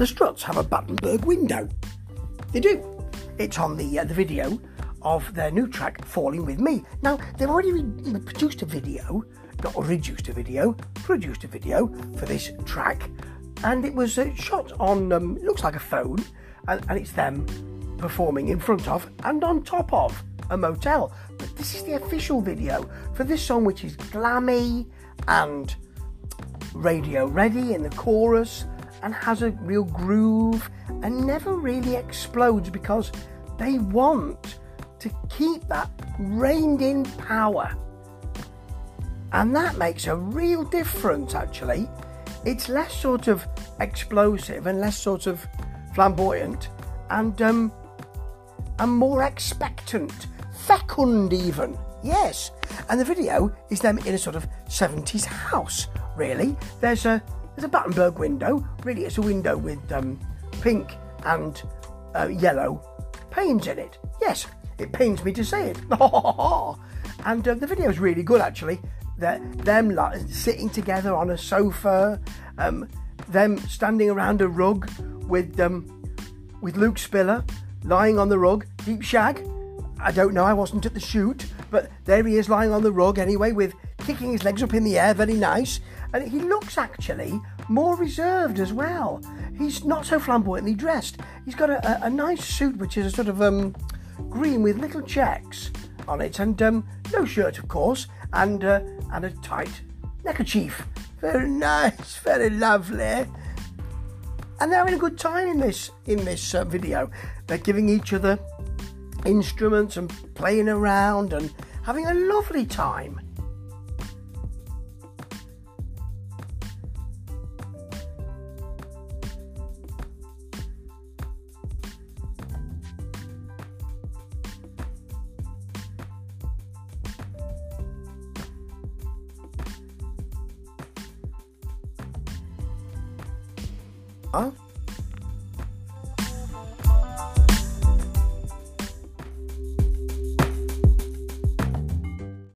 the Struts have a Battenberg window. They do. It's on the uh, the video of their new track "Falling with Me." Now they've already re- produced a video, not reduced a video, produced a video for this track, and it was uh, shot on um, looks like a phone, and, and it's them performing in front of and on top of a motel. But this is the official video for this song, which is glammy and radio ready in the chorus and has a real groove and never really explodes because they want to keep that reined in power. And that makes a real difference actually. It's less sort of explosive and less sort of flamboyant and um and more expectant, fecund even. Yes. And the video is them in a sort of 70s house, really. There's a there's a Battenberg window. Really, it's a window with um, pink and uh, yellow panes in it. Yes, it pains me to say it. and uh, the video is really good, actually. Them like, sitting together on a sofa, um, them standing around a rug with um, with Luke Spiller lying on the rug, deep shag. I don't know, I wasn't at the shoot, but there he is lying on the rug anyway, with kicking his legs up in the air, very nice. And he looks actually more reserved as well. He's not so flamboyantly dressed. He's got a, a, a nice suit, which is a sort of um, green with little checks on it, and um, no shirt, of course, and uh, and a tight neckerchief. Very nice, very lovely and they're having a good time in this in this uh, video. They're giving each other instruments and playing around and having a lovely time. Huh?